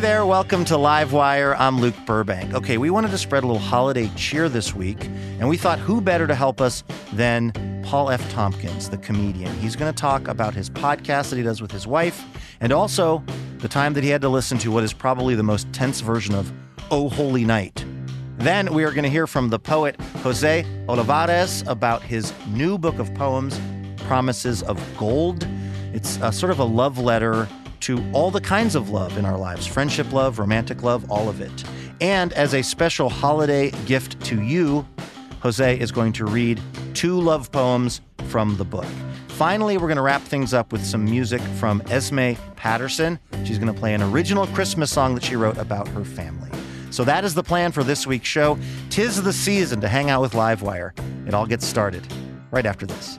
There, welcome to Livewire. I'm Luke Burbank. Okay, we wanted to spread a little holiday cheer this week, and we thought who better to help us than Paul F. Tompkins, the comedian. He's going to talk about his podcast that he does with his wife, and also the time that he had to listen to what is probably the most tense version of Oh Holy Night. Then we are going to hear from the poet Jose Olivarez about his new book of poems, Promises of Gold. It's a, sort of a love letter to all the kinds of love in our lives friendship love, romantic love, all of it. And as a special holiday gift to you, Jose is going to read two love poems from the book. Finally, we're going to wrap things up with some music from Esme Patterson. She's going to play an original Christmas song that she wrote about her family. So that is the plan for this week's show. Tis the season to hang out with Livewire. It all gets started right after this.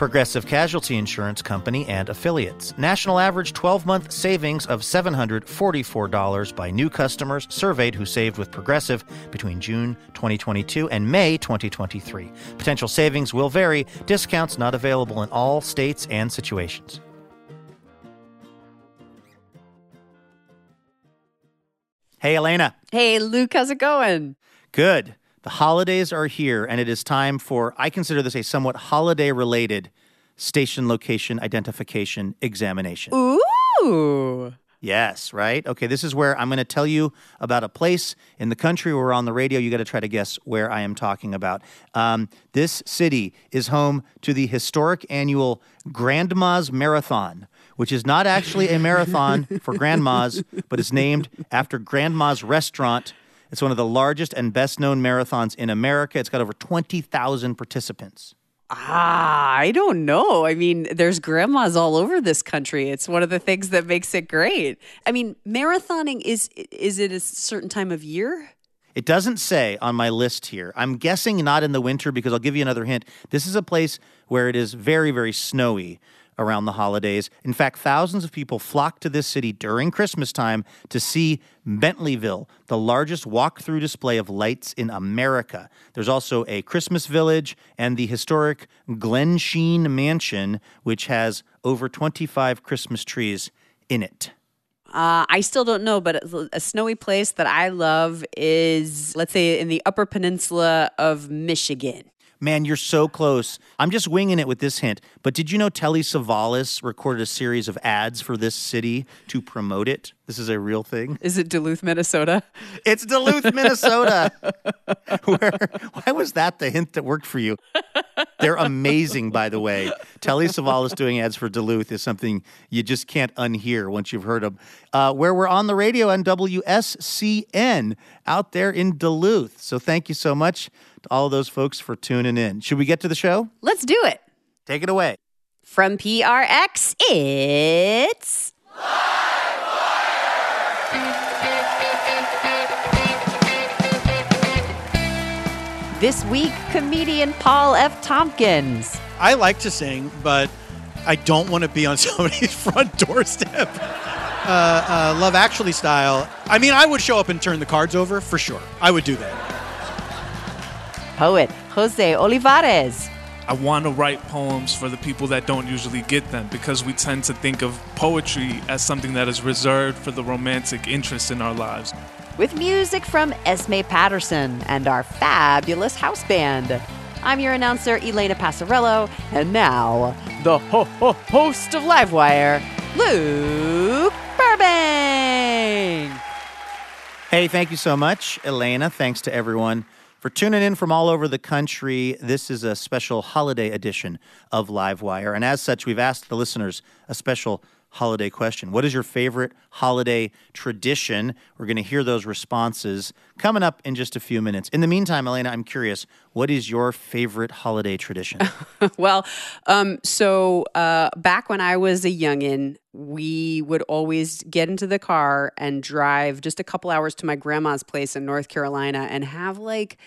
Progressive Casualty Insurance Company and affiliates. National average 12 month savings of $744 by new customers surveyed who saved with Progressive between June 2022 and May 2023. Potential savings will vary, discounts not available in all states and situations. Hey, Elena. Hey, Luke, how's it going? Good. The holidays are here, and it is time for, I consider this a somewhat holiday related station location identification examination. Ooh. Yes, right? Okay, this is where I'm going to tell you about a place in the country where we're on the radio. You got to try to guess where I am talking about. Um, this city is home to the historic annual Grandma's Marathon, which is not actually a marathon for grandmas, but is named after Grandma's Restaurant. It's one of the largest and best known marathons in America. It's got over 20,000 participants. Ah, I don't know. I mean, there's grandmas all over this country. It's one of the things that makes it great. I mean, marathoning is is it a certain time of year? It doesn't say on my list here. I'm guessing not in the winter because I'll give you another hint. This is a place where it is very, very snowy around the holidays. In fact, thousands of people flock to this city during Christmas time to see Bentleyville, the largest walk-through display of lights in America. There's also a Christmas village and the historic Glensheen Mansion, which has over 25 Christmas trees in it. Uh, I still don't know, but a snowy place that I love is, let's say, in the Upper Peninsula of Michigan. Man, you're so close. I'm just winging it with this hint. But did you know Telly Savalas recorded a series of ads for this city to promote it? This is a real thing. Is it Duluth, Minnesota? It's Duluth, Minnesota. Where, why was that the hint that worked for you? They're amazing, by the way. Telly Savalas doing ads for Duluth is something you just can't unhear once you've heard them. Uh, where we're on the radio on WSCN out there in Duluth. So thank you so much to all those folks for tuning in. Should we get to the show? Let's do it. Take it away. From PRX, it's. This week, comedian Paul F. Tompkins. I like to sing, but I don't want to be on somebody's front doorstep. Uh, uh, Love Actually style. I mean, I would show up and turn the cards over for sure. I would do that. Poet Jose Olivarez. I want to write poems for the people that don't usually get them because we tend to think of poetry as something that is reserved for the romantic interest in our lives. With music from Esme Patterson and our fabulous house band. I'm your announcer, Elena Passarello, and now, the ho- ho- host of Livewire, Luke Burbank. Hey, thank you so much, Elena. Thanks to everyone for tuning in from all over the country. This is a special holiday edition of Livewire. And as such, we've asked the listeners a special holiday question. What is your favorite holiday tradition? We're going to hear those responses coming up in just a few minutes. In the meantime, Elena, I'm curious, what is your favorite holiday tradition? well, um, so uh, back when I was a youngin', we would always get into the car and drive just a couple hours to my grandma's place in North Carolina and have like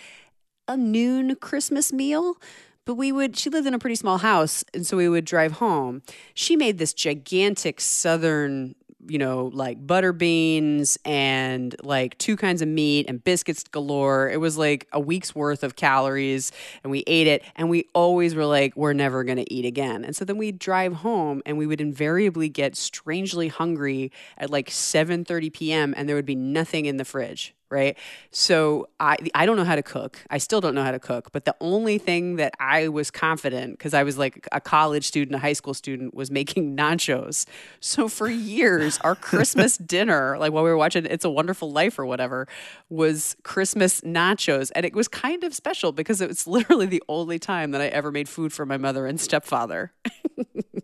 a noon Christmas meal. But we would, she lived in a pretty small house. And so we would drive home. She made this gigantic southern you know, like butter beans and like two kinds of meat and biscuits galore. It was like a week's worth of calories and we ate it and we always were like we're never going to eat again. And so then we'd drive home and we would invariably get strangely hungry at like 7:30 p.m. and there would be nothing in the fridge right? So I I don't know how to cook. I still don't know how to cook, but the only thing that I was confident cuz I was like a college student, a high school student was making nachos. So for years our Christmas dinner, like while we were watching It's a Wonderful Life or whatever, was Christmas nachos and it was kind of special because it was literally the only time that I ever made food for my mother and stepfather.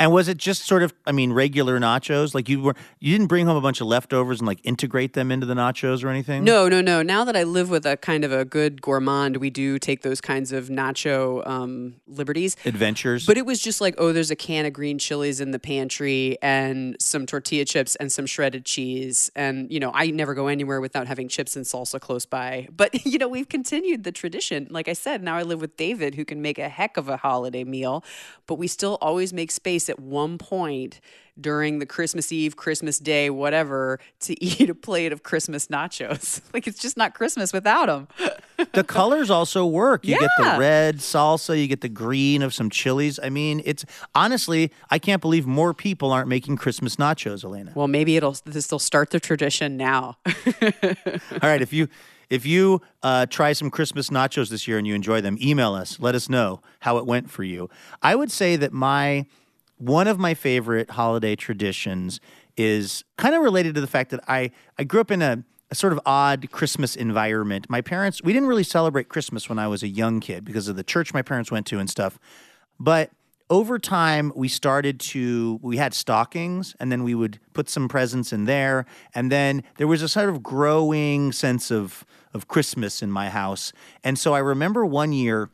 And was it just sort of, I mean, regular nachos? Like you were, you didn't bring home a bunch of leftovers and like integrate them into the nachos or anything? No, no, no. Now that I live with a kind of a good gourmand, we do take those kinds of nacho um, liberties. Adventures. But it was just like, oh, there's a can of green chilies in the pantry and some tortilla chips and some shredded cheese. And, you know, I never go anywhere without having chips and salsa close by. But, you know, we've continued the tradition. Like I said, now I live with David, who can make a heck of a holiday meal, but we still always make space at one point during the Christmas Eve, Christmas Day, whatever, to eat a plate of Christmas nachos. like it's just not Christmas without them. the colors also work. You get the red salsa, you get the green of some chilies. I mean, it's honestly, I can't believe more people aren't making Christmas nachos, Elena. well, maybe it'll this will start the tradition now. All right, if you if you uh, try some Christmas nachos this year and you enjoy them, email us. Let us know how it went for you. I would say that my one of my favorite holiday traditions is kind of related to the fact that I I grew up in a, a sort of odd Christmas environment. My parents we didn't really celebrate Christmas when I was a young kid because of the church my parents went to and stuff. But over time, we started to, we had stockings and then we would put some presents in there. And then there was a sort of growing sense of, of Christmas in my house. And so I remember one year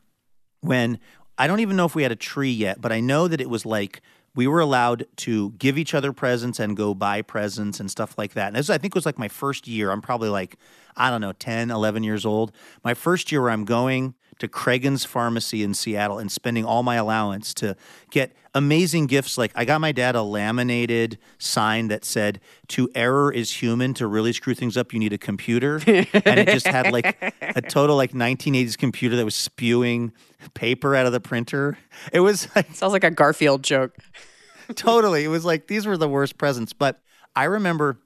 when I don't even know if we had a tree yet, but I know that it was like we were allowed to give each other presents and go buy presents and stuff like that. And this, I think, was like my first year. I'm probably like, I don't know, 10, 11 years old. My first year where I'm going to Cragen's Pharmacy in Seattle and spending all my allowance to get amazing gifts. Like I got my dad a laminated sign that said, "To error is human. To really screw things up, you need a computer." and it just had like a total like 1980s computer that was spewing paper out of the printer. It was like Sounds like a Garfield joke. totally. It was like these were the worst presents. But I remember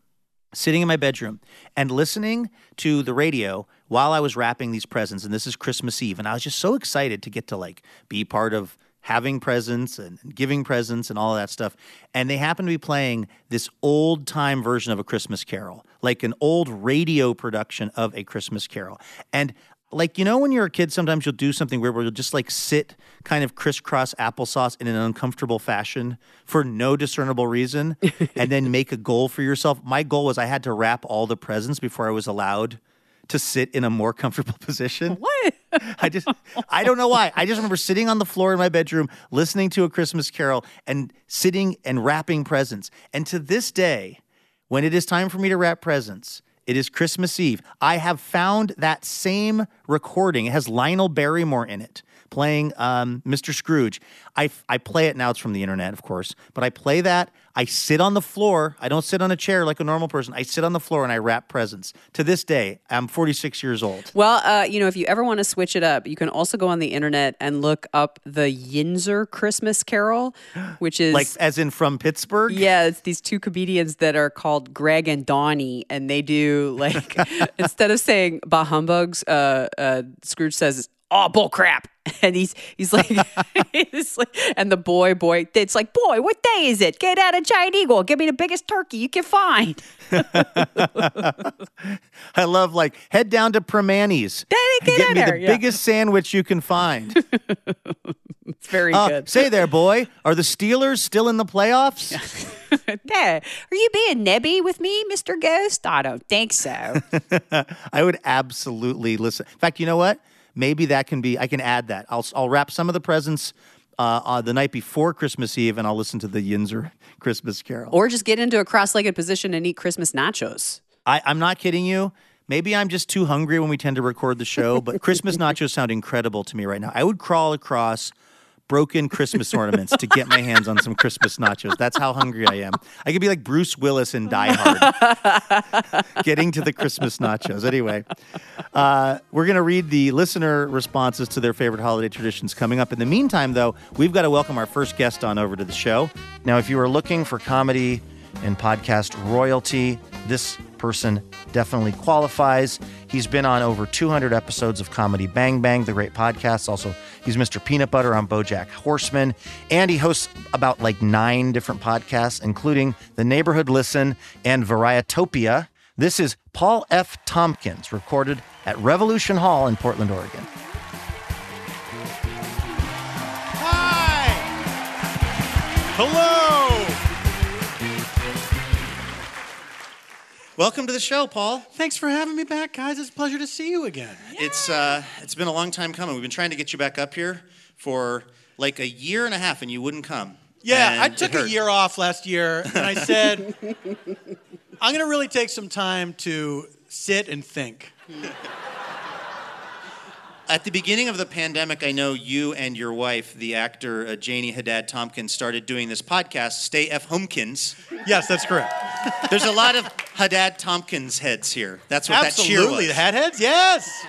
sitting in my bedroom and listening to the radio while I was wrapping these presents. And this is Christmas Eve. And I was just so excited to get to like be part of having presents and giving presents and all that stuff. And they happened to be playing this old time version of a Christmas carol, like an old radio production of a Christmas carol. And like you know when you're a kid sometimes you'll do something weird where you'll just like sit kind of crisscross applesauce in an uncomfortable fashion for no discernible reason and then make a goal for yourself my goal was i had to wrap all the presents before i was allowed to sit in a more comfortable position What? I just, I don't know why. I just remember sitting on the floor in my bedroom, listening to a Christmas carol and sitting and wrapping presents. And to this day, when it is time for me to wrap presents, it is Christmas Eve. I have found that same recording. It has Lionel Barrymore in it playing um, Mr. Scrooge. I, I play it now, it's from the internet, of course, but I play that. I sit on the floor. I don't sit on a chair like a normal person. I sit on the floor and I wrap presents. To this day, I'm 46 years old. Well, uh, you know, if you ever want to switch it up, you can also go on the internet and look up the Yinzer Christmas Carol, which is Like, as in from Pittsburgh? Yeah, it's these two comedians that are called Greg and Donnie, and they do like instead of saying "bah humbugs," uh, uh, Scrooge says "Oh, bull crap!" And he's he's like, he's like, and the boy, boy, it's like, boy, what day is it? Get out of Giant Eagle, give me the biggest turkey you can find. I love like head down to Primanti's. Get Get me there, the yeah. biggest sandwich you can find. It's very Uh, good. say there, boy, are the Steelers still in the playoffs? Yeah. Are you being nebby with me, Mister Ghost? I don't think so. I would absolutely listen. In fact, you know what? Maybe that can be. I can add that. I'll I'll wrap some of the presents uh, on the night before Christmas Eve, and I'll listen to the Yinzer Christmas Carol. or just get into a cross-legged position and eat Christmas nachos. I, I'm not kidding you. Maybe I'm just too hungry when we tend to record the show, but Christmas nachos sound incredible to me right now. I would crawl across broken Christmas ornaments to get my hands on some Christmas nachos. That's how hungry I am. I could be like Bruce Willis in Die Hard, getting to the Christmas nachos. Anyway, uh, we're going to read the listener responses to their favorite holiday traditions coming up. In the meantime, though, we've got to welcome our first guest on over to the show. Now, if you are looking for comedy and podcast royalty, this person definitely qualifies. He's been on over 200 episodes of Comedy Bang Bang, the great podcast. Also, he's Mr. Peanut Butter on Bojack Horseman, and he hosts about like nine different podcasts, including The Neighborhood Listen and Varietopia. This is Paul F. Tompkins, recorded at Revolution Hall in Portland, Oregon. Hi. Hello. Welcome to the show, Paul. Thanks for having me back, guys. It's a pleasure to see you again. It's uh, it's been a long time coming. We've been trying to get you back up here for like a year and a half, and you wouldn't come. Yeah, And I took a year off last year, and I said, I'm going to really take some time to sit and think. At the beginning of the pandemic, I know you and your wife, the actor uh, Janie Haddad Tompkins, started doing this podcast, Stay F Homekins. Yes, that's correct. There's a lot of Haddad Tompkins heads here. That's what Absolutely. that cheer was. Absolutely, the hat heads? Yes.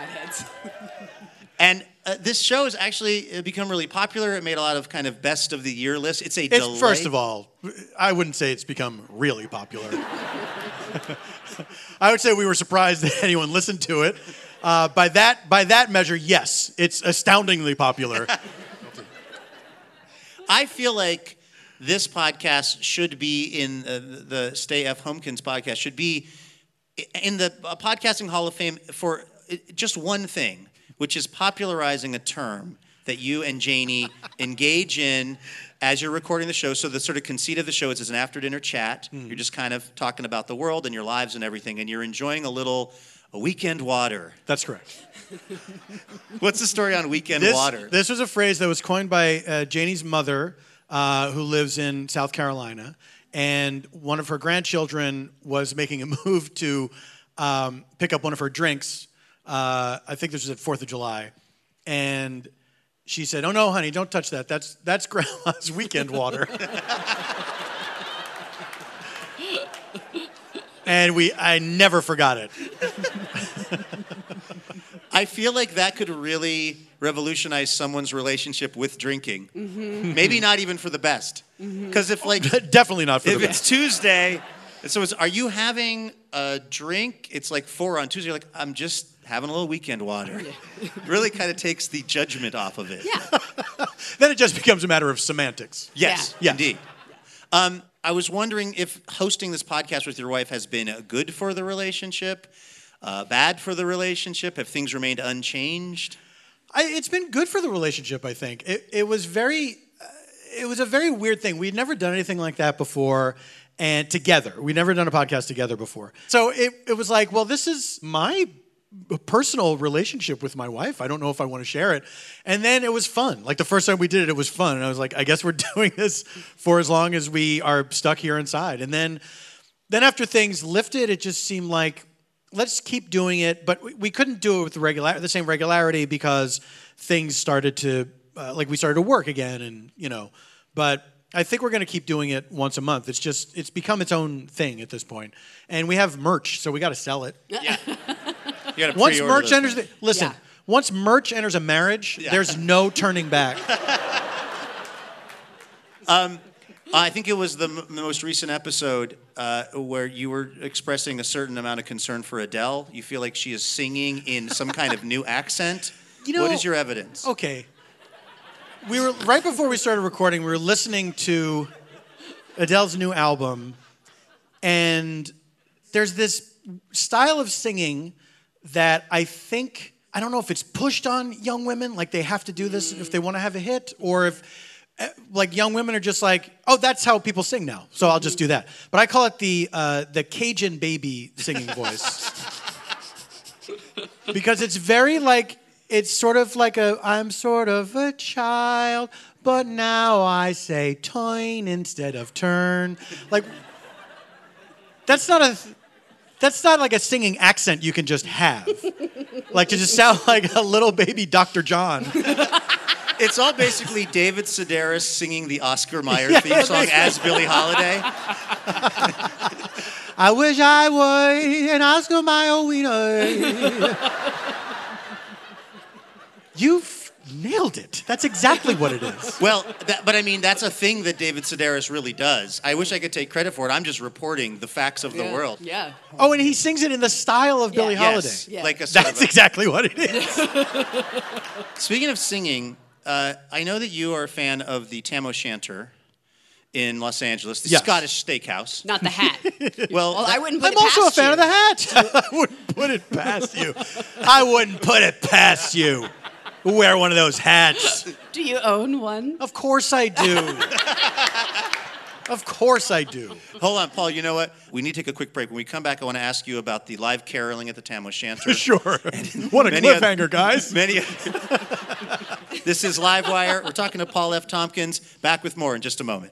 And uh, this show has actually uh, become really popular. It made a lot of kind of best of the year lists. It's a It's, delay. first of all, I wouldn't say it's become really popular. I would say we were surprised that anyone listened to it. Uh, by that by that measure, yes, it's astoundingly popular. I feel like this podcast should be in uh, the Stay F Homekins podcast should be in the podcasting Hall of Fame for uh, just one thing, which is popularizing a term that you and Janie engage in as you're recording the show. So the sort of conceit of the show is it's an after dinner chat. You're just kind of talking about the world and your lives and everything, and you're enjoying a little a weekend water. That's correct. What's the story on weekend This, water? this was a phrase that was coined by uh, Janie's mother, uh, who lives in South Carolina, and one of her grandchildren was making a move to um, pick up one of her drinks. Uh, I think this was at Fourth of July, and she said, "Oh no, honey, don't touch that. That's that's Grandma's weekend water." And we, I never forgot it. I feel like that could really revolutionize someone's relationship with drinking. Mm-hmm. Maybe not even for the best. Because if like Definitely not for if the best. If it's. Tuesday, so it's, are you having a drink? It's like four on Tuesday. You're like, I'm just having a little weekend water. really kind of takes the judgment off of it. Yeah. Then it just becomes a matter of semantics. Yes, Yeah. indeed. Um, I was wondering if hosting this podcast with your wife has been uh, good for the relationship, uh, bad for the relationship. Have things remained unchanged? I, it's been good for the relationship. I think it, it was very, uh, it was a very weird thing. We'd never done anything like that before, and together, we'd never done a podcast together before. So it, it was like, well, this is my personal relationship with my wife. I don't know if I want to share it. And then it was fun. Like the first time we did it, it was fun, and I was like, I guess we're doing this for as long as we are stuck here inside. And then, then after things lifted, it just seemed like let's keep doing it, but we, we couldn't do it with the regular the same regularity because things started to uh, like we started to work again, and you know. But I think we're going to keep doing it once a month. It's just it's become its own thing at this point, and we have merch, so we got to sell it. You gotta Once merch those enters, the, listen. Yeah. Once merch enters a marriage, there's no turning back. I think it was the, m- the most recent episode uh, where you were expressing a certain amount of concern for Adele. You feel like she is singing in some kind of new accent. You know, what is your evidence? Okay. We were right before we started recording. We were listening to Adele's new album, and there's this style of singing that I think I don't know if it's pushed on young women, like they have to do this if they want to have a hit, or if eh, like young women are just like, oh, that's how people sing now, so I'll just do that. But I call it the uh, the Cajun baby singing voice because it's very like it's sort of like a I'm sort of a child, but now I say toin instead of turn. Like that's not a that's not like a singing accent you can just have. like to just sound like a little baby Dr. John. It's all basically David Sedaris singing the Oscar Mayer theme song as Billie Holiday. I wish I were an Oscar Mayer winner. You've nailed it. That's exactly what it is. Well, that, but I mean, that's a thing that David Sedaris really does. I wish I could take credit for it. I'm just reporting the facts of the world. Yeah. Oh, and he sings it in the style of Billie Holiday. Yes, Holiday. like a sort That's a- exactly what it is. Speaking of singing, uh, I know that you are a fan of the Tam O'Shanter in Los Angeles, the Yes. Scottish steakhouse. Not the hat. Well, Well, that- I wouldn't put it. I'm it also a fan you. of the hat. I wouldn't put it past you. I wouldn't put it past you. Wear one of those hats. Do you own one? Of course I do. of course I do. hold on, Paul. You know what? We need to take a quick break. When we come back, I want to ask you about the live caroling at the Tam O'Shanter. Sure. What a Many other- cliffhanger, guys. Many. this is Livewire. We're talking to Paul F. Tompkins. Back with more in just a moment.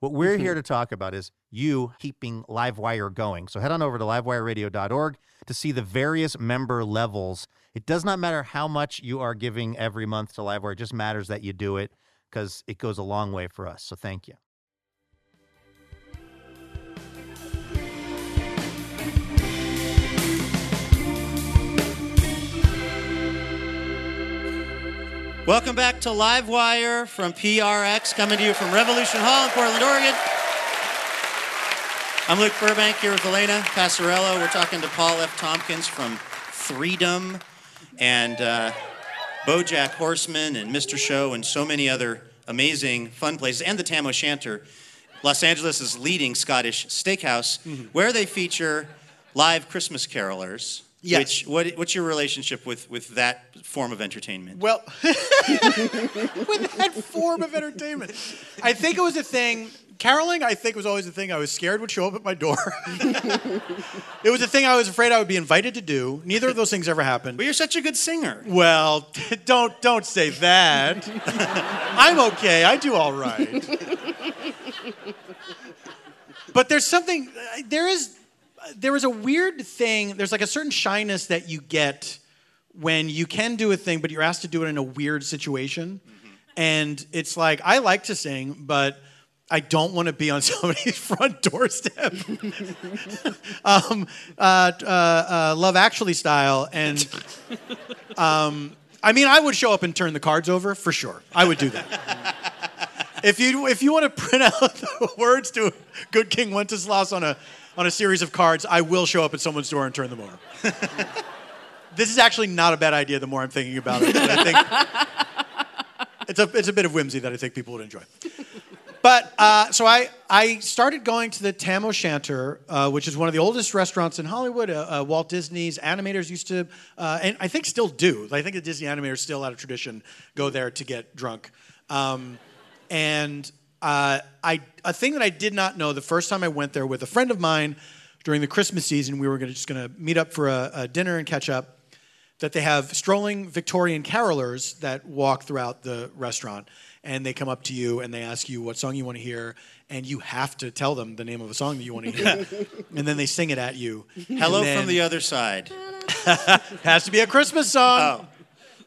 What we're here mm-hmm. to talk about is you keeping Livewire going. So head on over to livewireradio.org to see the various member levels. It does not matter how much you are giving every month to Livewire, it just matters that you do it because it goes a long way for us. So thank you. Welcome back to Livewire from PRX, coming to you from Revolution Hall in Portland, Oregon. I'm Luke Burbank here with Elena Passarello. We're talking to Paul F. Tompkins from Freedom and uh, Bojack Horseman and Mr. Show and so many other amazing fun places, and the Tam O'Shanter, Los Angeles' leading Scottish steakhouse, where they feature live Christmas carolers. Yes. Which, what, what's your relationship with, with that form of entertainment? Well, with that form of entertainment, I think it was a thing. Caroling, I think, was always a thing I was scared would show up at my door. it was a thing I was afraid I would be invited to do. Neither of those things ever happened. But you're such a good singer. Well, don't don't say that. I'm okay. I do all right. But there's something. Uh, there is. There is a weird thing. There's like a certain shyness that you get when you can do a thing, but you're asked to do it in a weird situation. And it's like I like to sing, but I don't want to be on somebody's front doorstep. um, uh, uh, uh, Love Actually style. And um, I mean, I would show up and turn the cards over for sure. I would do that. if you if you want to print out the words to Good King Wenceslas on a on a series of cards, I will show up at someone's door and turn them over. this is actually not a bad idea. The more I'm thinking about it, I think it's a it's a bit of whimsy that I think people would enjoy. But uh, so I, I started going to the Tam O'Shanter, uh, which is one of the oldest restaurants in Hollywood. Uh, uh Walt Disney's animators used to, uh, and I think still do. I think the Disney animators still out of tradition go there to get drunk. Um, and uh, I, a thing that I did not know the first time I went there with a friend of mine during the Christmas season, we were gonna, just going to meet up for a, a dinner and catch up. That they have strolling Victorian carolers that walk throughout the restaurant and they come up to you and they ask you what song you want to hear, and you have to tell them the name of a song that you want to hear, and then they sing it at you. Hello from the other side. has to be a Christmas song. Oh.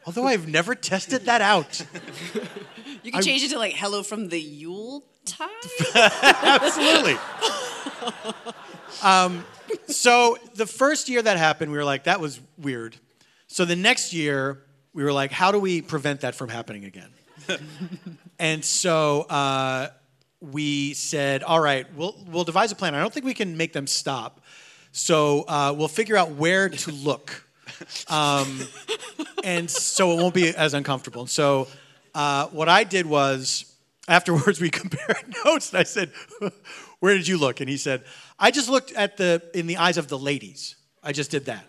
Although I've never tested that out. You can I, change it to like "Hello from the Yule Tide." Absolutely. um, so the first year that happened, we were like, "That was weird." So the next year, we were like, "How do we prevent that from happening again?" and so uh, we said, all right, we'll, we'll devise a plan. I don't think we can make them stop. So uh, we'll figure out where to look. Um, and so it won't be as uncomfortable. So uh, what I did was, afterwards we compared notes, and I said, "Where did you look?" And he said, "I just looked at the in the eyes of the ladies. I just did that."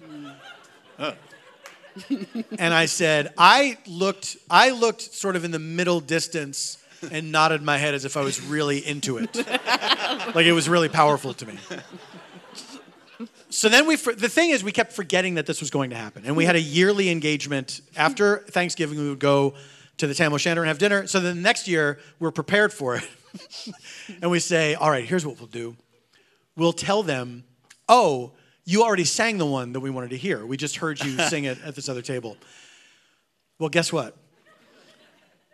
and I said, I looked, I looked sort of in the middle distance and nodded my head as if I was really into it. like it was really powerful to me. So then we, the thing is, we kept forgetting that this was going to happen. And we had a yearly engagement. After Thanksgiving, we would go to the Tam O'Shanter and have dinner. So then the next year, we're prepared for it. and we say, all right, here's what we'll do. We'll tell them, oh, you already sang the one that we wanted to hear. We just heard you sing it at this other table. Well, guess what?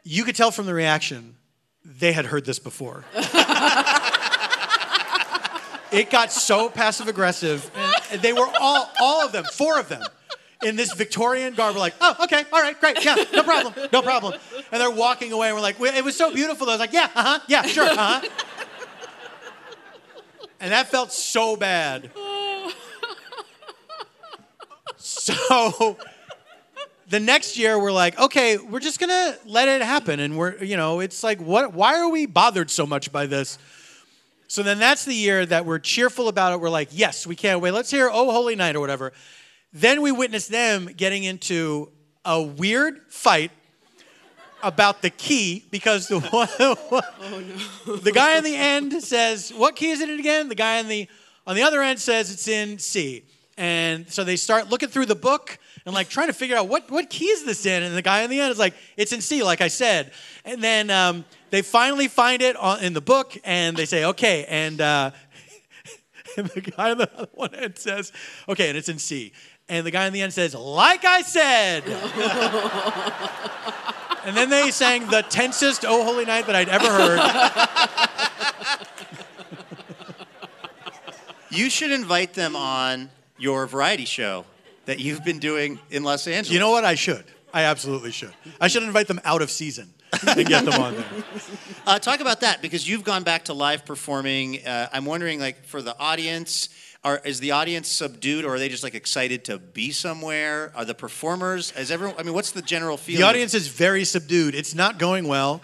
You could tell from the reaction they had heard this before. it got so passive aggressive. And they were all, all of them, four of them, in this Victorian garb. We're like, oh, okay, all right, great, yeah, no problem, no problem. And they're walking away, and we're like, it was so beautiful. I was like, yeah, uh huh, yeah, sure, uh huh. And that felt so bad. So the next year we're like, okay, we're just gonna let it happen, and we're you know, it's like, what? Why are we bothered so much by this? So then that's the year that we're cheerful about it. We're like, yes, we can't wait. Let's hear Oh Holy Night or whatever. Then we witness them getting into a weird fight about the key because the one, oh, no. the guy on the end says, "What key is it again?" The guy on the on the other end says it's in C. And so they start looking through the book and like trying to figure out what, what key is this in. And the guy on the end is like, it's in C, like I said. And then um, they finally find it on, in the book and they say, okay. And, uh, and the guy on the other one end says, okay, and it's in C. And the guy in the end says, like I said. and then they sang the tensest Oh Holy Night that I'd ever heard. you should invite them on your variety show that you've been doing in Los Angeles. You know what? I should. I absolutely should. I should invite them out of season and get them on there. Uh, talk about that because you've gone back to live performing. Uh, I'm wondering, like, for the audience, are, is the audience subdued or are they just like excited to be somewhere? Are the performers? Is everyone? I mean, what's the general feeling? The audience is very subdued. It's not going well,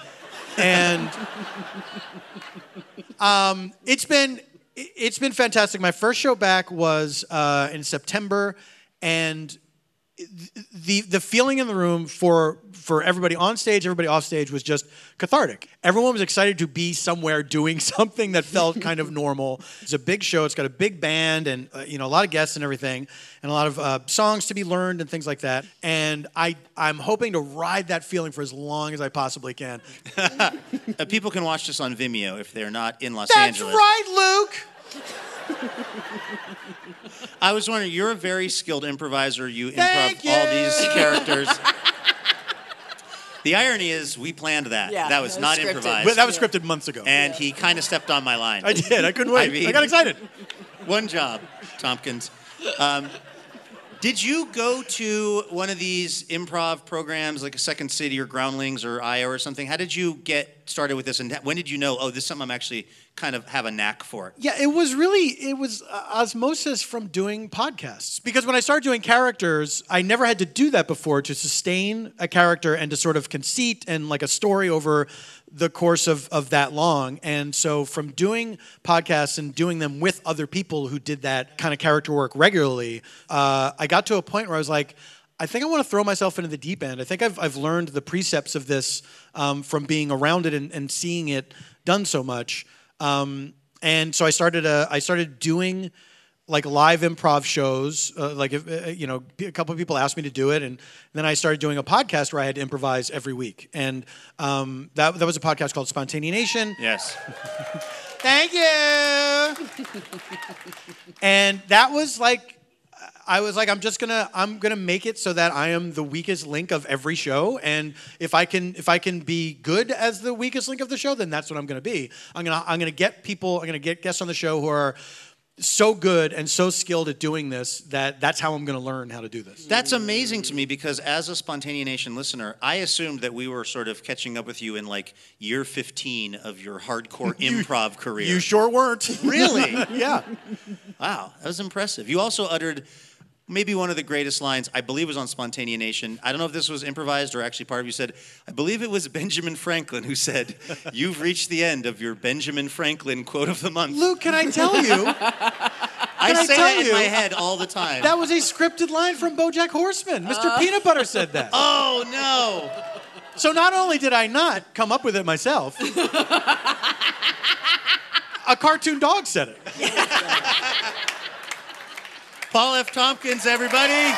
and um, it's been it's been fantastic. My first show back was uh, in September, and the the feeling in the room for for everybody on stage, everybody off stage was just cathartic. Everyone was excited to be somewhere doing something that felt kind of normal. It's a big show. It's got a big band and uh, you know a lot of guests and everything, and a lot of uh, songs to be learned and things like that. And I I'm hoping to ride that feeling for as long as I possibly can. uh, people can watch this on Vimeo if they're not in Los That's Angeles. That's right, Luke. I was wondering, you're a very skilled improviser. You improv all these characters. The irony is, we planned that. Yeah, that was that not scripted. improvised. But that was scripted months ago. and he kind of stepped on my line. I did. I couldn't wait. I, mean- got excited. One job, Tompkins. Um, did you go to one of these improv programs like a Second City or Groundlings or IO or something? How did you get started with this, and when did you know? Oh, this is something I'm actually kind of have a knack for. Yeah, it was really it was uh, osmosis from doing podcasts because when I started doing characters, I never had to do that before to sustain a character and to sort of conceit and like a story over the course of of that long. And so from doing podcasts and doing them with other people who did that kind of character work regularly, uh, I got to a point where I was like. I think I want to throw myself into the deep end. I think I've, I've learned the precepts of this um, from being around it and, and seeing it done so much. Um, and so I started a, I started doing like live improv shows. Uh, like if, uh, you know, a couple of people asked me to do it, and then I started doing a podcast where I had to improvise every week. And um, that that was a podcast called Spontaneation. Yes. Thank you. and that was like I was like, I'm just gonna, I'm gonna make it so that I am the weakest link of every show, and if I can, if I can be good as the weakest link of the show, then that's what I'm gonna be. I'm gonna, I'm gonna get people, I'm gonna get guests on the show who are so good and so skilled at doing this that that's how I'm gonna learn how to do this. That's amazing to me because as a Spontaneation listener, I assumed that we were sort of catching up with you in like year 15 of your hardcore improv career. You sure weren't. really? yeah. Wow, that was impressive. You also uttered maybe one of the greatest lines, I believe was on Spontaneation. I don't know if this was improvised or actually part of you said, I believe it was Benjamin Franklin who said, You've reached the end of your Benjamin Franklin quote of the month. Luke, can I tell you? I I say that in you- my head all the time. That was a scripted line from BoJack Horseman. Uh. Mr. Peanut Butter said that. oh no. So not only did I not come up with it myself, a cartoon dog said it. Paul F. Tompkins, everybody.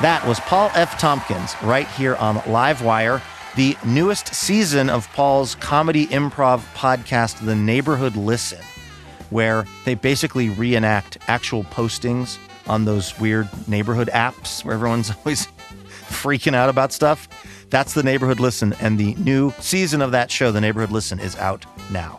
That was Paul F. Tompkins right here on Livewire, the newest season of Paul's comedy improv podcast, The Neighborhood Listen, where they basically reenact actual postings on those weird neighborhood apps where everyone's always freaking out about stuff. That's The Neighborhood Listen, and the new season of that show, The Neighborhood Listen, is out now.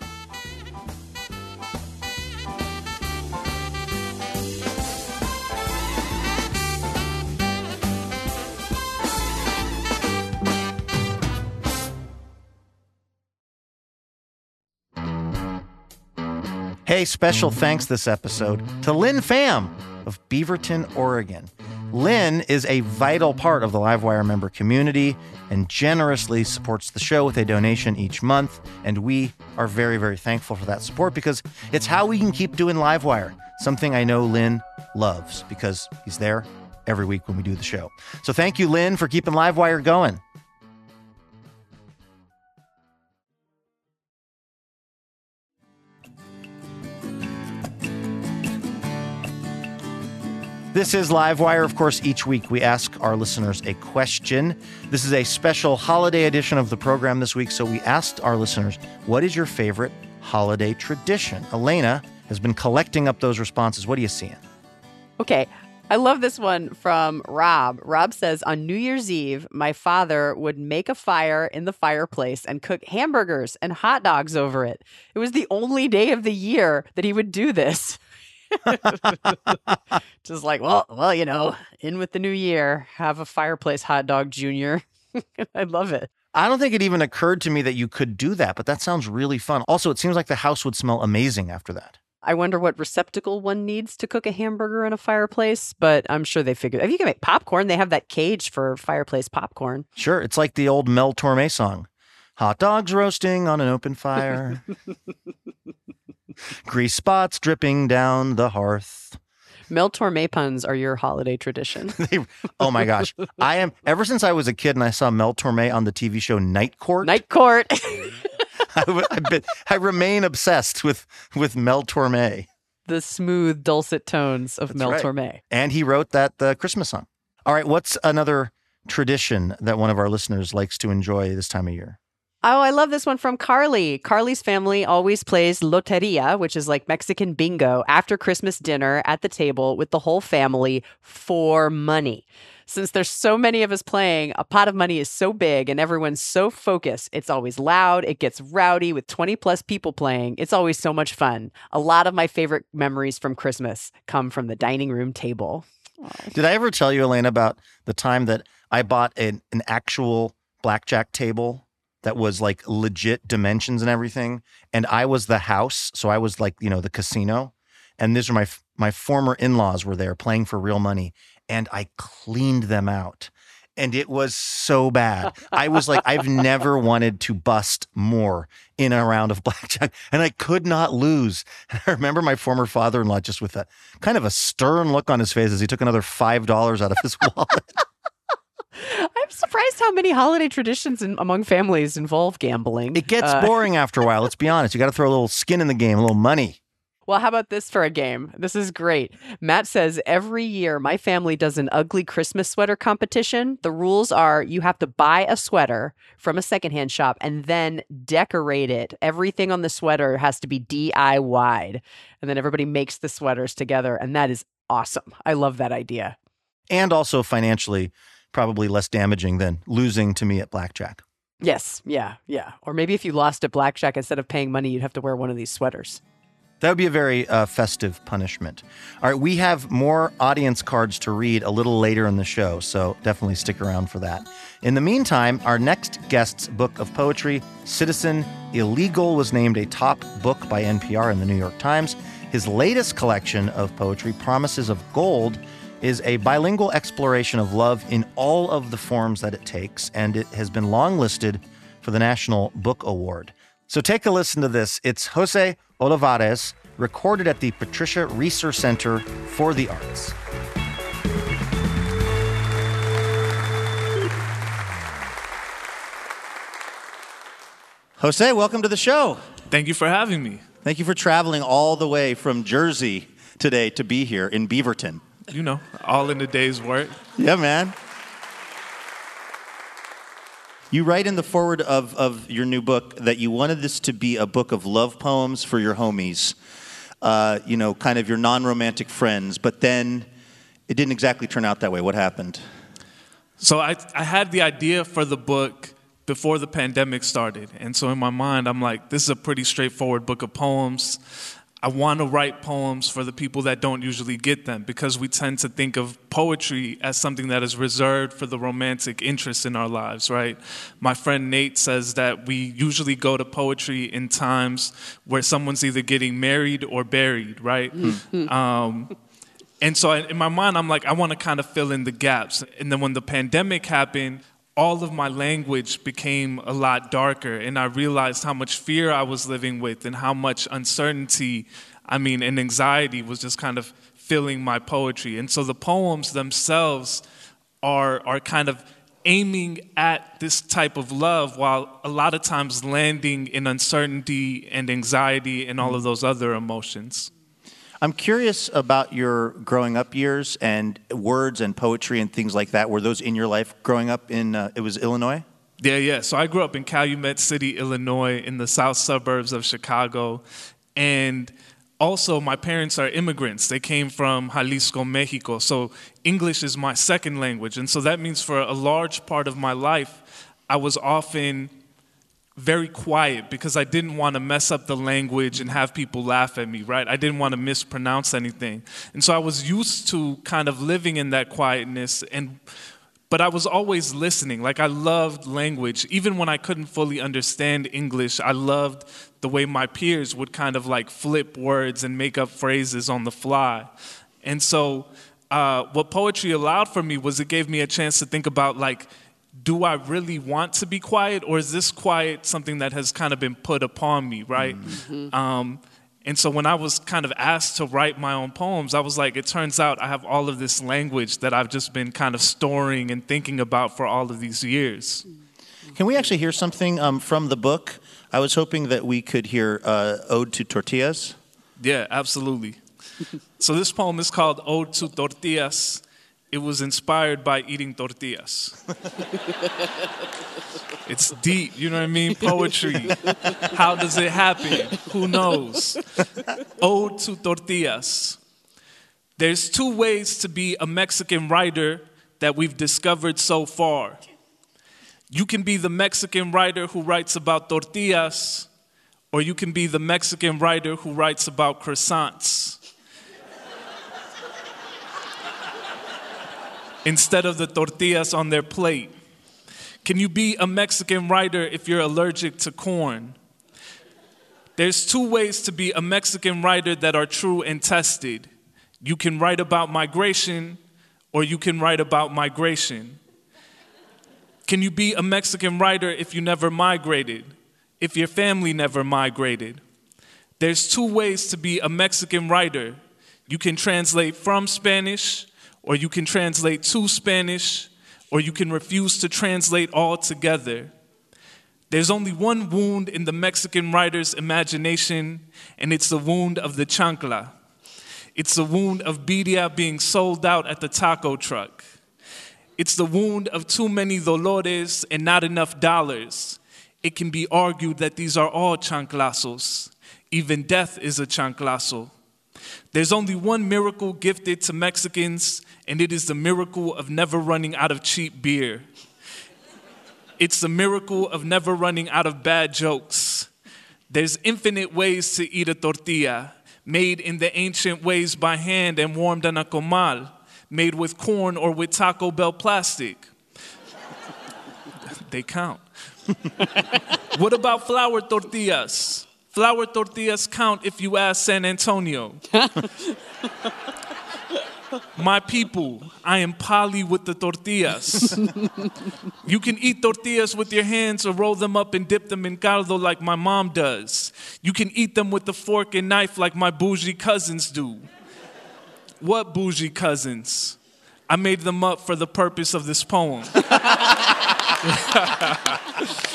Hey, special thanks this episode to Lynn Pham of Beaverton, Oregon. Lynn is a vital part of the Livewire member community and generously supports the show with a donation each month. And we are very, very thankful for that support because it's how we can keep doing Livewire, something I know Lynn loves because he's there every week when we do the show. So thank you, Lynn, for keeping Livewire going. This is Livewire. Of course, each week we ask our listeners a question. This is a special holiday edition of the program this week. So we asked our listeners, what is your favorite holiday tradition? Elena has been collecting up those responses. What are you seeing? Okay. I love this one from Rob. Rob says on New Year's Eve, my father would make a fire in the fireplace and cook hamburgers and hot dogs over it. It was the only day of the year that he would do this. Just like, well, well, you know, in with the new year, have a fireplace hot dog, Junior. I love it. I don't think it even occurred to me that you could do that, but that sounds really fun. Also, it seems like the house would smell amazing after that. I wonder what receptacle one needs to cook a hamburger in a fireplace, but I'm sure they figured. If you can make popcorn, they have that cage for fireplace popcorn. Sure, it's like the old Mel Torme song Hot dogs roasting on an open fire, grease spots dripping down the hearth. Mel Torme puns are your holiday tradition. They- oh my gosh. I am, ever since I was a kid and I saw Mel Torme on the TV show Night Court, Night court. I, I've been- I remain obsessed with, with Mel Torme. the smooth, dulcet tones of That's Mel right. Torme. And he wrote that the Christmas song. All right, what's another tradition that one of our listeners likes to enjoy this time of year? Oh, I love this one from Carly. Carly's family always plays loteria, which is like Mexican bingo, after Christmas dinner at the table with the whole family for money. Since there's so many of us playing, a pot of money is so big and everyone's so focused. It's always loud, it gets rowdy with 20 plus people playing. It's always so much fun. A lot of my favorite memories from Christmas come from the dining room table. Did I ever tell you, Elena, about the time that I bought an, an actual blackjack table that was like legit dimensions and everything? And I was the house. So I was like, you know, the casino. And these are my my former in-laws were there playing for real money. And I cleaned them out. And it was so bad. I was like, I've never wanted to bust more in a round of blackjack. And I could not lose. And I remember my former father in law just with a kind of a stern look on his face as he took another $5 out of his wallet. I'm surprised how many holiday traditions in, among families involve gambling. It gets Uh, boring after a while. Let's be honest. You got to throw a little skin in the game, a little money. Well, how about this for a game? This is great. Matt says every year my family does an ugly Christmas sweater competition. The rules are you have to buy a sweater from a secondhand shop and then decorate it. Everything on the sweater has to be DIY. And then everybody makes the sweaters together. And that is awesome. I love that idea. And also financially, probably less damaging than losing to me at blackjack. Yes. Yeah. Yeah. Or maybe if you lost at Blackjack, instead of paying money, you'd have to wear one of these sweaters. That would be a very uh, festive punishment. All right, we have more audience cards to read a little later in the show, so definitely stick around for that. In the meantime, our next guest's book of poetry, Citizen Illegal, was named a top book by NPR and the New York Times. His latest collection of poetry, Promises of Gold, is a bilingual exploration of love in all of the forms that it takes, and it has been longlisted for the National Book Award. So take a listen to this. It's Jose Olivarez, recorded at the Patricia Reser Center for the Arts. Jose, welcome to the show. Thank you for having me. Thank you for traveling all the way from Jersey today to be here in Beaverton. You know, all in the day's work. Yeah, man. You write in the forward of, of your new book that you wanted this to be a book of love poems for your homies, uh, you know, kind of your non romantic friends, but then it didn't exactly turn out that way. What happened? So I, I had the idea for the book before the pandemic started. And so in my mind, I'm like, this is a pretty straightforward book of poems. I want to write poems for the people that don't usually get them because we tend to think of poetry as something that is reserved for the romantic interest in our lives, right? My friend Nate says that we usually go to poetry in times where someone's either getting married or buried, right? um, and so in my mind, I'm like, I want to kind of fill in the gaps. And then when the pandemic happened, all of my language became a lot darker. And I realized how much fear I was living with and how much uncertainty, I mean, and anxiety was just kind of filling my poetry. And so the poems themselves are, are kind of aiming at this type of love while a lot of times landing in uncertainty and anxiety and all of those other emotions. I'm curious about your growing up years and words and poetry and things like that. Were those in your life growing up in, uh, it was Illinois? Yeah, yeah. So I grew up in Calumet City, Illinois, in the south suburbs of Chicago. And also, my parents are immigrants. They came from Jalisco, Mexico. So English is my second language. And so that means for a large part of my life, I was often very quiet because I didn't want to mess up the language and have people laugh at me, right? I didn't want to mispronounce anything. And so I was used to kind of living in that quietness and but I was always listening. Like I loved language. Even when I couldn't fully understand English, I loved the way my peers would kind of like flip words and make up phrases on the fly. And so uh, what poetry allowed for me was it gave me a chance to think about like do I really want to be quiet, or is this quiet something that has kind of been put upon me, right? Um, and so when I was kind of asked to write my own poems, I was like, it turns out I have all of this language that I've just been kind of storing and thinking about for all of these years. Can we actually hear something um, from the book? I was hoping that we could hear uh, Ode to Tortillas. Yeah, absolutely. so this poem is called Ode to Tortillas. It was inspired by eating tortillas. it's deep, you know what I mean? Poetry. How does it happen? Who knows? Ode to tortillas. There's two ways to be a Mexican writer that we've discovered so far. You can be the Mexican writer who writes about tortillas, or you can be the Mexican writer who writes about croissants. Instead of the tortillas on their plate. Can you be a Mexican writer if you're allergic to corn? There's two ways to be a Mexican writer that are true and tested. You can write about migration, or you can write about migration. Can you be a Mexican writer if you never migrated? If your family never migrated? There's two ways to be a Mexican writer. You can translate from Spanish, or you can translate to Spanish, or you can refuse to translate altogether. There's only one wound in the Mexican writer's imagination, and it's the wound of the chancla. It's the wound of birria being sold out at the taco truck. It's the wound of too many dolores and not enough dollars. It can be argued that these are all chanclazos. Even death is a chanclazo. There's only one miracle gifted to Mexicans, and it is the miracle of never running out of cheap beer. It's the miracle of never running out of bad jokes. There's infinite ways to eat a tortilla, made in the ancient ways by hand and warmed on a comal made with corn or with Taco Bell plastic. they count. what about flour tortillas? Flour tortillas count if you ask San Antonio. My people, I am poly with the tortillas. you can eat tortillas with your hands or roll them up and dip them in caldo like my mom does. You can eat them with a fork and knife like my bougie cousins do. What bougie cousins? I made them up for the purpose of this poem.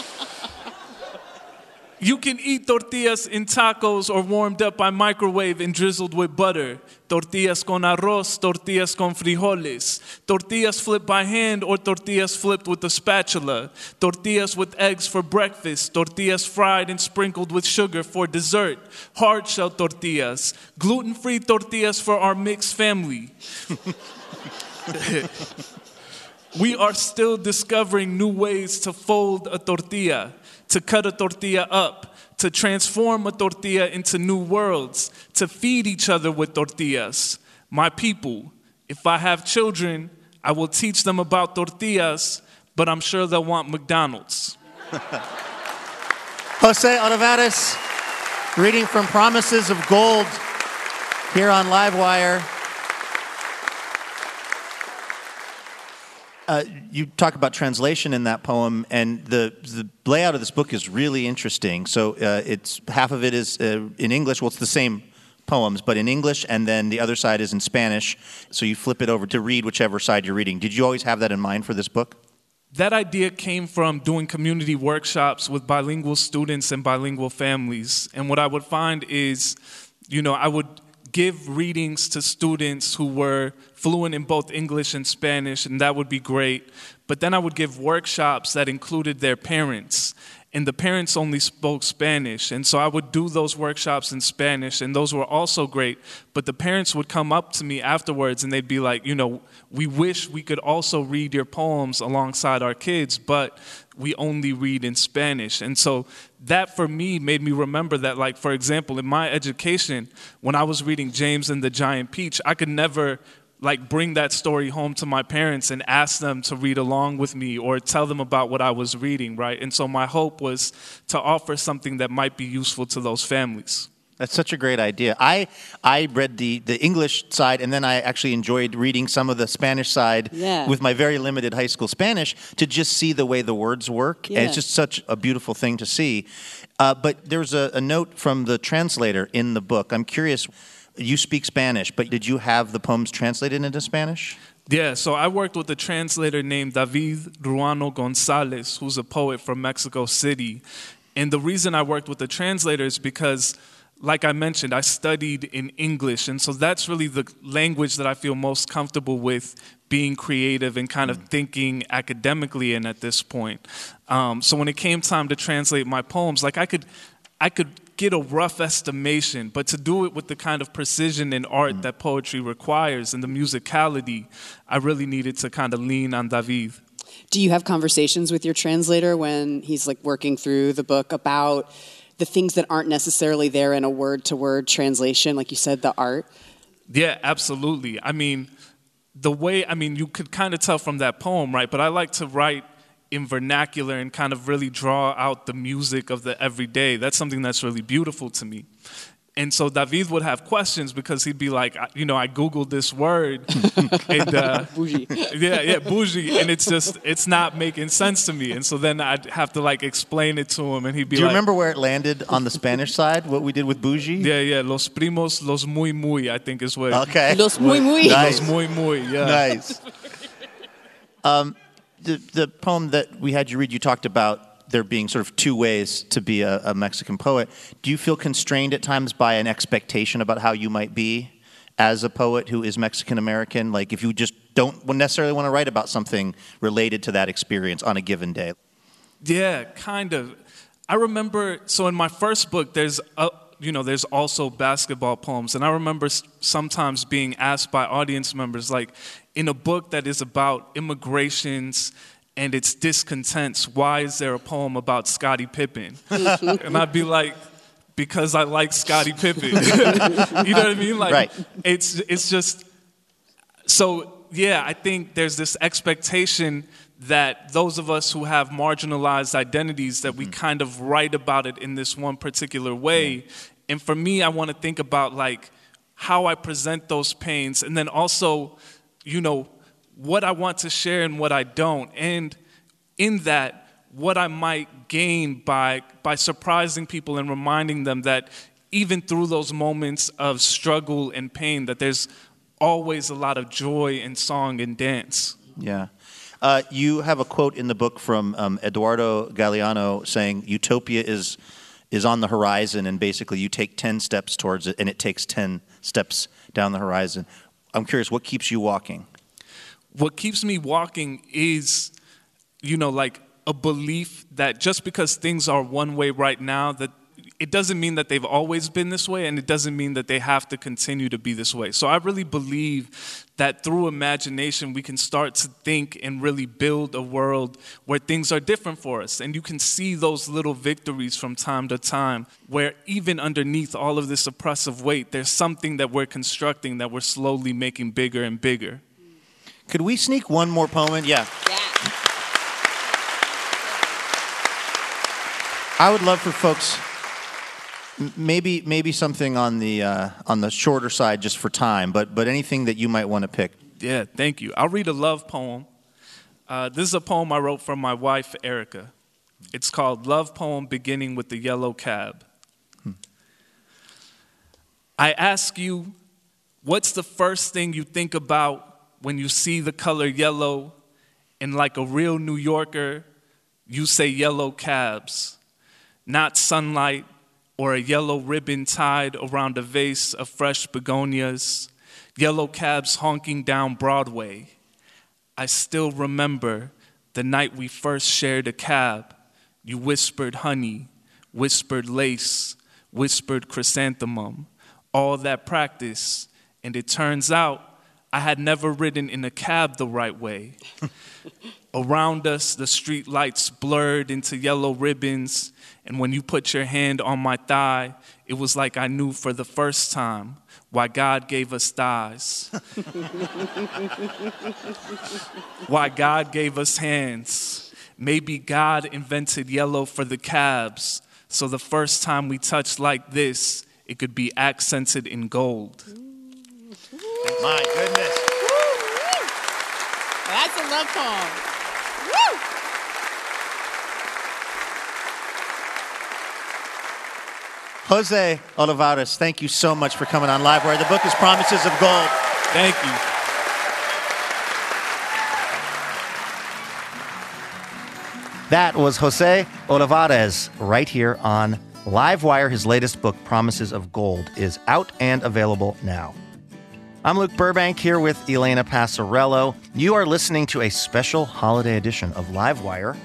you can eat tortillas in tacos or warmed up by microwave and drizzled with butter. Tortillas con arroz, tortillas con frijoles. Tortillas flipped by hand or tortillas flipped with a spatula. Tortillas with eggs for breakfast. Tortillas fried and sprinkled with sugar for dessert. Hard shell tortillas. Gluten free tortillas for our mixed family. we are still discovering new ways to fold a tortilla to cut a tortilla up, to transform a tortilla into new worlds, to feed each other with tortillas. My people, if I have children, I will teach them about tortillas, but I'm sure they'll want McDonald's. Jose Olivarez reading from Promises of Gold here on Livewire. Uh, you talk about translation in that poem, and the the layout of this book is really interesting. So uh, it's half of it is uh, in English. Well, it's the same poems, but in English, and then the other side is in Spanish. So you flip it over to read whichever side you're reading. Did you always have that in mind for this book? That idea came from doing community workshops with bilingual students and bilingual families. And what I would find is, you know, I would give readings to students who were fluent in both English and Spanish, and that would be great. But then I would give workshops that included their parents, and the parents only spoke Spanish. And so I would do those workshops in Spanish, and those were also great. But the parents would come up to me afterwards and they'd be like, you know, we wish we could also read your poems alongside our kids, but we only read in Spanish. And so that for me made me remember that, like, for example, in my education, when I was reading James and the Giant Peach, I could never like bring that story home to my parents and ask them to read along with me or tell them about what I was reading, right? And so my hope was to offer something that might be useful to those families. That's such a great idea. I I read the the English side, and then I actually enjoyed reading some of the Spanish side Yeah. with my very limited high school Spanish to just see the way the words work. And it's just such a beautiful thing to see. Uh, but there's a, a note from the translator in the book. I'm curious. You speak Spanish, but did you have the poems translated into Spanish? Yeah, so I worked with a translator named David Ruano Gonzalez, who's a poet from Mexico City. And the reason I worked with the translator is because, like I mentioned, I studied in English, and so that's really the language that I feel most comfortable with being creative and kind of thinking academically in at this point. Um, so when it came time to translate my poems, like I could, I could get a rough estimation, but to do it with the kind of precision and art mm. that poetry requires and the musicality, I really needed to kind of lean on David. Do you have conversations with your translator when he's like working through the book about the things that aren't necessarily there in a word to word translation, like you said, the art? Yeah, absolutely. I mean, the way, I mean, you could kind of tell from that poem, right? But I like to write in vernacular and kind of really draw out the music of the everyday. That's something that's really beautiful to me. And so David would have questions because he'd be like, you know, I Googled this word. and, uh, bougie. Yeah, yeah, bougie. And it's just, it's not making sense to me. And so then I'd have to like explain it to him and he'd be Do you like. remember where it landed on the Spanish side? What we did with bougie? Yeah, yeah. Los primos, los muy muy, I think is what. Okay. Los muy muy. Nice. Los muy muy, yeah. Nice. um, the the poem that we had you read, you talked about there being sort of two ways to be a, a Mexican poet. Do you feel constrained at times by an expectation about how you might be as a poet who is Mexican American? Like if you just don't necessarily want to write about something related to that experience on a given day. Yeah, kind of. I remember, so in my first book, there's a, you know, there's also basketball poems, and I remember sometimes being asked by audience members, like, in a book that is about immigrations and its discontents, why is there a poem about Scottie Pippen? and I'd be like, because I like Scottie Pippen. you know what I mean? Like, Right. it's it's just so yeah, I think there's this expectation that those of us who have marginalized identities that we mm-hmm. kind of write about it in this one particular way. And for me, I want to think about like how I present those pains and then also, you know, what I want to share and what I don't. And in that, what I might gain by by surprising people and reminding them that even through those moments of struggle and pain, that there's always a lot of joy in song and dance. Yeah. Uh, you have a quote in the book from um, Eduardo Galeano saying, "Utopia is is on the horizon, and basically you take ten steps towards it, and it takes ten steps down the horizon." I'm curious, what keeps you walking? What keeps me walking is, you know, like a belief that just because things are one way right now, that it doesn't mean that they've always been this way, and it doesn't mean that they have to continue to be this way. So I really believe that through imagination, we can start to think and really build a world where things are different for us. And you can see those little victories from time to time, where even underneath all of this oppressive weight, there's something that we're constructing that we're slowly making bigger and bigger. Could we sneak one more poem in? Yeah. I would love for folks, m- maybe maybe something on the uh, on the shorter side just for time, but but anything that you might want to pick. Yeah, thank you. I'll read a love poem. Uh, this is a poem I wrote for my wife, Erica. It's called Love Poem Beginning with the Yellow Cab. I ask you, what's the first thing you think about when you see the color yellow? And like a real New Yorker, you say yellow cabs, not sunlight or a yellow ribbon tied around a vase of fresh begonias, yellow cabs honking down Broadway. I still remember the night we first shared a cab. You whispered honey, whispered lace, whispered chrysanthemum, all that practice. And it turns out I had never ridden in a cab the right way. Around us, the street lights blurred into yellow ribbons, and when you put your hand on my thigh, it was like I knew for the first time why God gave us thighs, why God gave us hands. Maybe God invented yellow for the cabs, so the first time we touched like this, it could be accented in gold. My goodness. That's a love poem. Jose Olivarez, thank you so much for coming on Live Livewire. The book is Promises of Gold. Thank you. That was Jose Olivarez right here on Livewire, his latest book, Promises of Gold, is out and available now. I'm Luke Burbank here with Elena Passarello. You are listening to a special holiday edition of Livewire.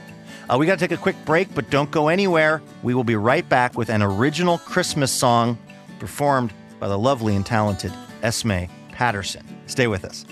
Uh, we got to take a quick break, but don't go anywhere. We will be right back with an original Christmas song performed by the lovely and talented Esme Patterson. Stay with us.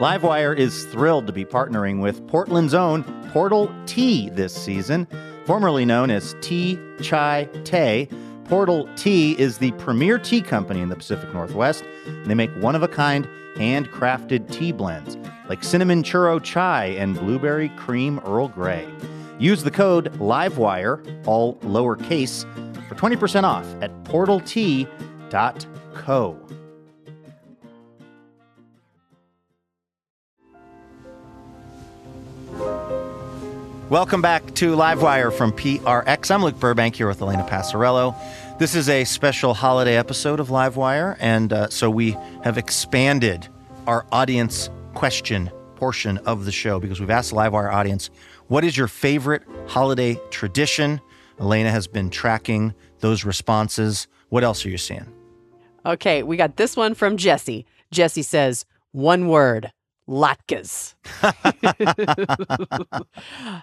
Livewire is thrilled to be partnering with Portland's own Portal Tea this season, formerly known as Tea Chai Té. Portal Tea is the premier tea company in the Pacific Northwest. They make one of a kind, handcrafted tea blends like cinnamon churro chai and blueberry cream Earl Grey. Use the code LIVEWIRE, all lowercase, for 20% off at portaltea.co. Welcome back to Livewire from PRX. I'm Luke Burbank here with Elena Passarello. This is a special holiday episode of Livewire, and uh, so we have expanded our audience question portion of the show because we've asked the Livewire audience, what is your favorite holiday tradition? Elena has been tracking those responses. What else are you seeing? Okay, we got this one from Jesse. Jesse says, one word, latkes.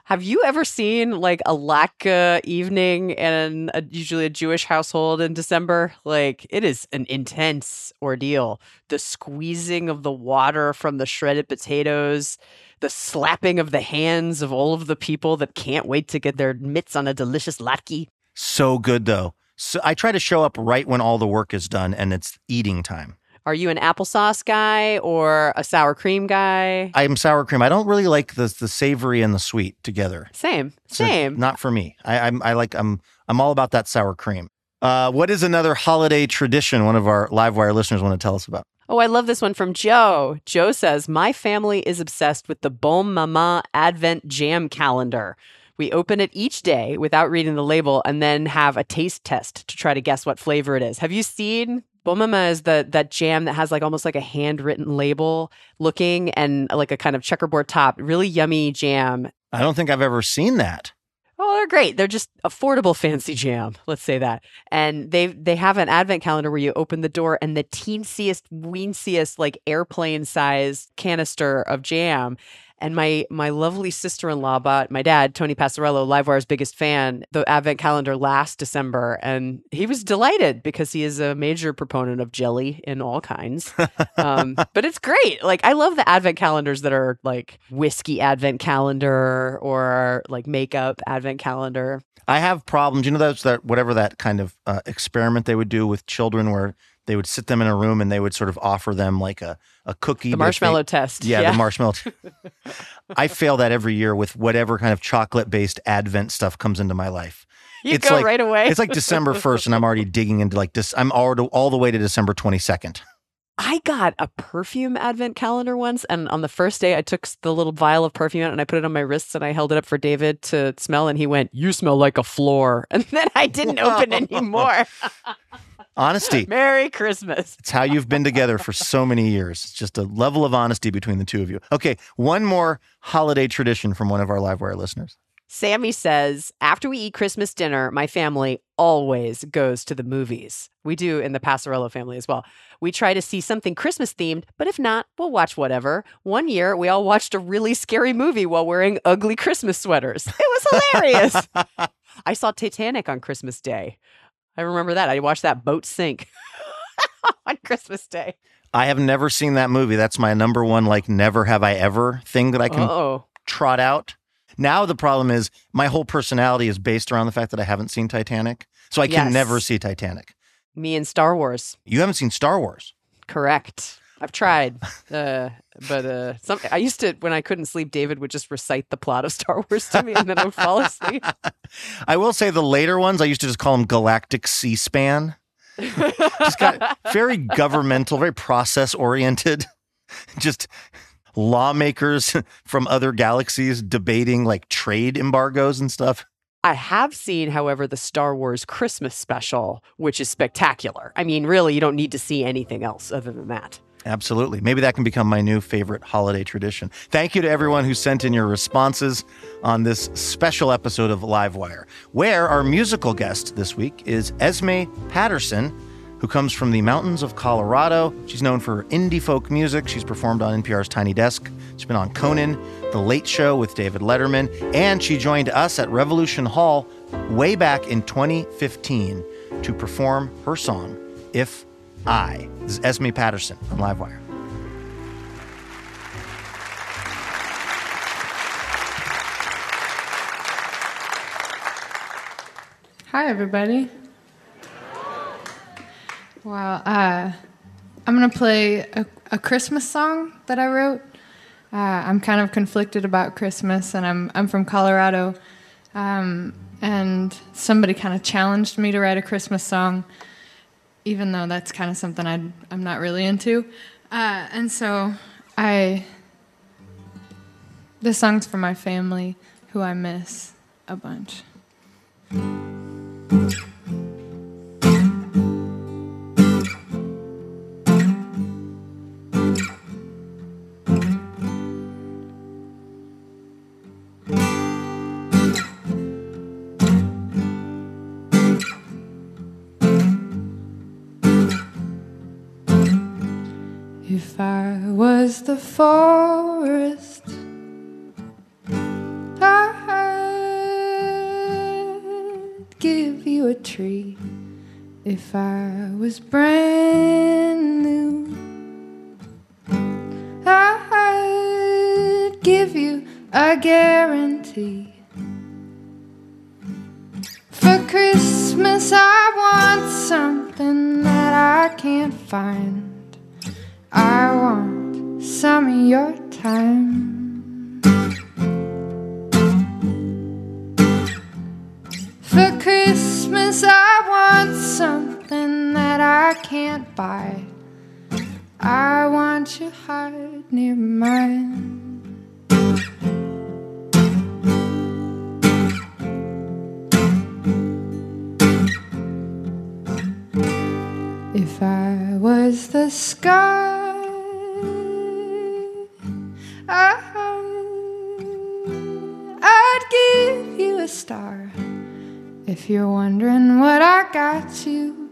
Have you ever seen like a latke evening in a, usually a Jewish household in December? Like it is an intense ordeal. The squeezing of the water from the shredded potatoes, the slapping of the hands of all of the people that can't wait to get their mitts on a delicious latke. So good though. So I try to show up right when all the work is done and it's eating time. Are you an applesauce guy or a sour cream guy? I'm sour cream. I don't really like the the savory and the sweet together. Same, So same. not for me. I, I'm I like I'm I'm all about that sour cream. Uh, what is another holiday tradition? One of our Livewire listeners want to tell us about. Oh, I love this one from Joe. Joe says, My family is obsessed with the Bon Maman Advent Jam Calendar. We open it each day without reading the label and then have a taste test to try to guess what flavor it is. Have you seen Bon Maman is the that jam that has like almost like a handwritten label looking and like a kind of checkerboard top. Really yummy jam. I don't think I've ever seen that. Oh, they're great. They're just affordable fancy jam. Let's say that. And they they have an advent calendar where you open the door and the teensiest, weensiest, like airplane sized canister of jam. And my my lovely sister in law bought my dad, Tony Passarello, Livewire's biggest fan, the advent calendar last December. And he was delighted because he is a major proponent of jelly in all kinds. um, but it's great. Like I love the advent calendars that are like whiskey advent calendar or like makeup advent calendar. I have problems. You know, those that whatever that kind of uh, experiment they would do with children, where they would sit them in a room and they would sort of offer them like a a cookie. The that they- marshmallow test. Yeah, Yeah. the marshmallow. I fail that every year with whatever kind of chocolate based Advent stuff comes into my life. You it's go like, right away. it's like December first, and I'm already digging into like this. I'm already all the way to December twenty second. I got a perfume advent calendar once, and on the first day, I took the little vial of perfume out and I put it on my wrists and I held it up for David to smell, and he went, "You smell like a floor," and then I didn't open anymore. Honesty. Merry Christmas. It's how you've been together for so many years. It's just a level of honesty between the two of you. Okay, one more holiday tradition from one of our Livewire listeners. Sammy says, after we eat Christmas dinner, my family always goes to the movies. We do in the Passarello family as well. We try to see something Christmas themed, but if not, we'll watch whatever. One year, we all watched a really scary movie while wearing ugly Christmas sweaters. It was hilarious. I saw Titanic on Christmas Day. I remember that. I watched that boat sink on Christmas Day. I have never seen that movie. That's my number one, like, never have I ever thing that I can Oh, trot out. Now the problem is my whole personality is based around the fact that I haven't seen Titanic. So I can Yes. never see Titanic. me and Star Wars. You haven't seen Star Wars. Correct. I've tried, uh, but uh, some I used to when I couldn't sleep. David would just recite the plot of Star Wars to me, and then I would fall asleep. I will say the later ones, I used to just call them Galactic C SPAN. just got very governmental, very process oriented. Just lawmakers from other galaxies debating like trade embargoes and stuff. I have seen, however, the Star Wars Christmas special, which is spectacular. I mean, really, you don't need to see anything else other than that. Absolutely. Maybe that can become my new favorite holiday tradition. Thank you to everyone who sent in your responses on this special episode of Livewire, where our musical guest this week is Esme Patterson, who comes from the mountains of Colorado. She's known for indie folk music. She's performed on NPR's Tiny Desk. She's been on Conan, The Late Show with David Letterman, and she joined us at Revolution Hall way back in 2015 to perform her song, If I. This is Esme Patterson on Livewire. Hi, everybody. Wow. Uh, I'm going to play a, a, Christmas song that I wrote. Uh, I'm kind of conflicted about Christmas, and I'm, I'm from Colorado. Um, and somebody kind of challenged me to write a Christmas song, even though that's kind of something i am not really into. Uh, and so I. This song's for my family, who I miss a bunch. If I was the forest, I'd give you a tree. If I was brand near mine. If I was the sky, I'd give you a star. If you're wondering what I got you,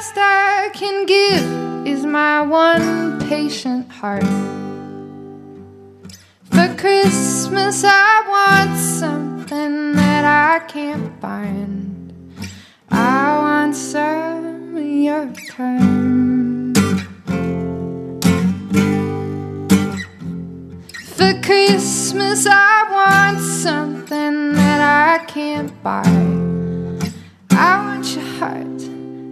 best I can give is my one patient heart. For Christmas, I want something that I can't find. I want some of your time. For Christmas, I want something that I can't buy. I want your heart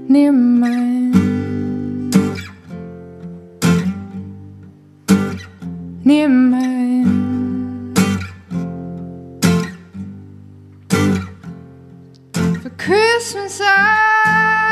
near mine. Near mine. For Christmas, I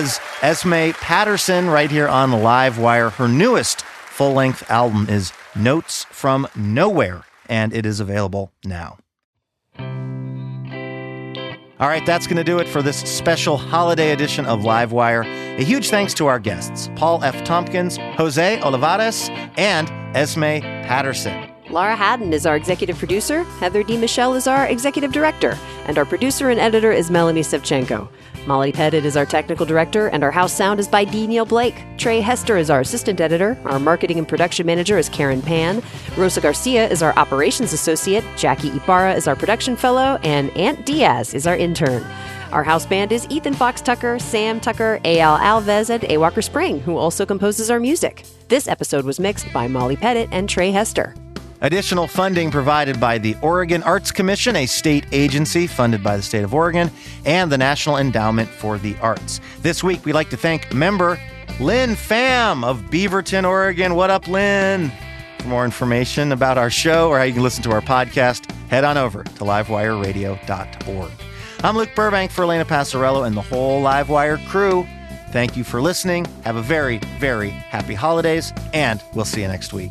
was Esme Patterson right here on Live Wire. Her newest full length album is Notes from Nowhere, and it is available now. All right, that's going to do it for this special holiday edition of Live Wire. A huge thanks to our guests, Paul F. Tompkins, Jose Olivarez, and Esme Patterson. Laura Haddon is our executive producer. Heather D. Michelle is our executive director. And our producer and editor is Melanie Sevcenko. Molly Pettit is our technical director, and our house sound is by D. Neil Blake. Trey Hester is our assistant editor. Our marketing and production manager is Karen Pan. Rosa Garcia is our operations associate. Jackie Ibarra is our production fellow. And Aunt Diaz is our intern. Our house band is Ethan Fox Tucker, Sam Tucker, A.L. Alves, and A. Walker Spring, who also composes our music. This episode was mixed by Molly Pettit and Trey Hester. Additional funding provided by the Oregon Arts Commission, a state agency funded by the state of Oregon, and the National Endowment for the Arts. This week, we'd like to thank member Lynn Pham of Beaverton, Oregon. What up, Lynn? For more information about our show or how you can listen to our podcast, head on over to livewireradio.org. I'm Luke Burbank for Elena Passarello and the whole Livewire crew. Thank you for listening. Have a very, very happy holidays, and we'll see you next week.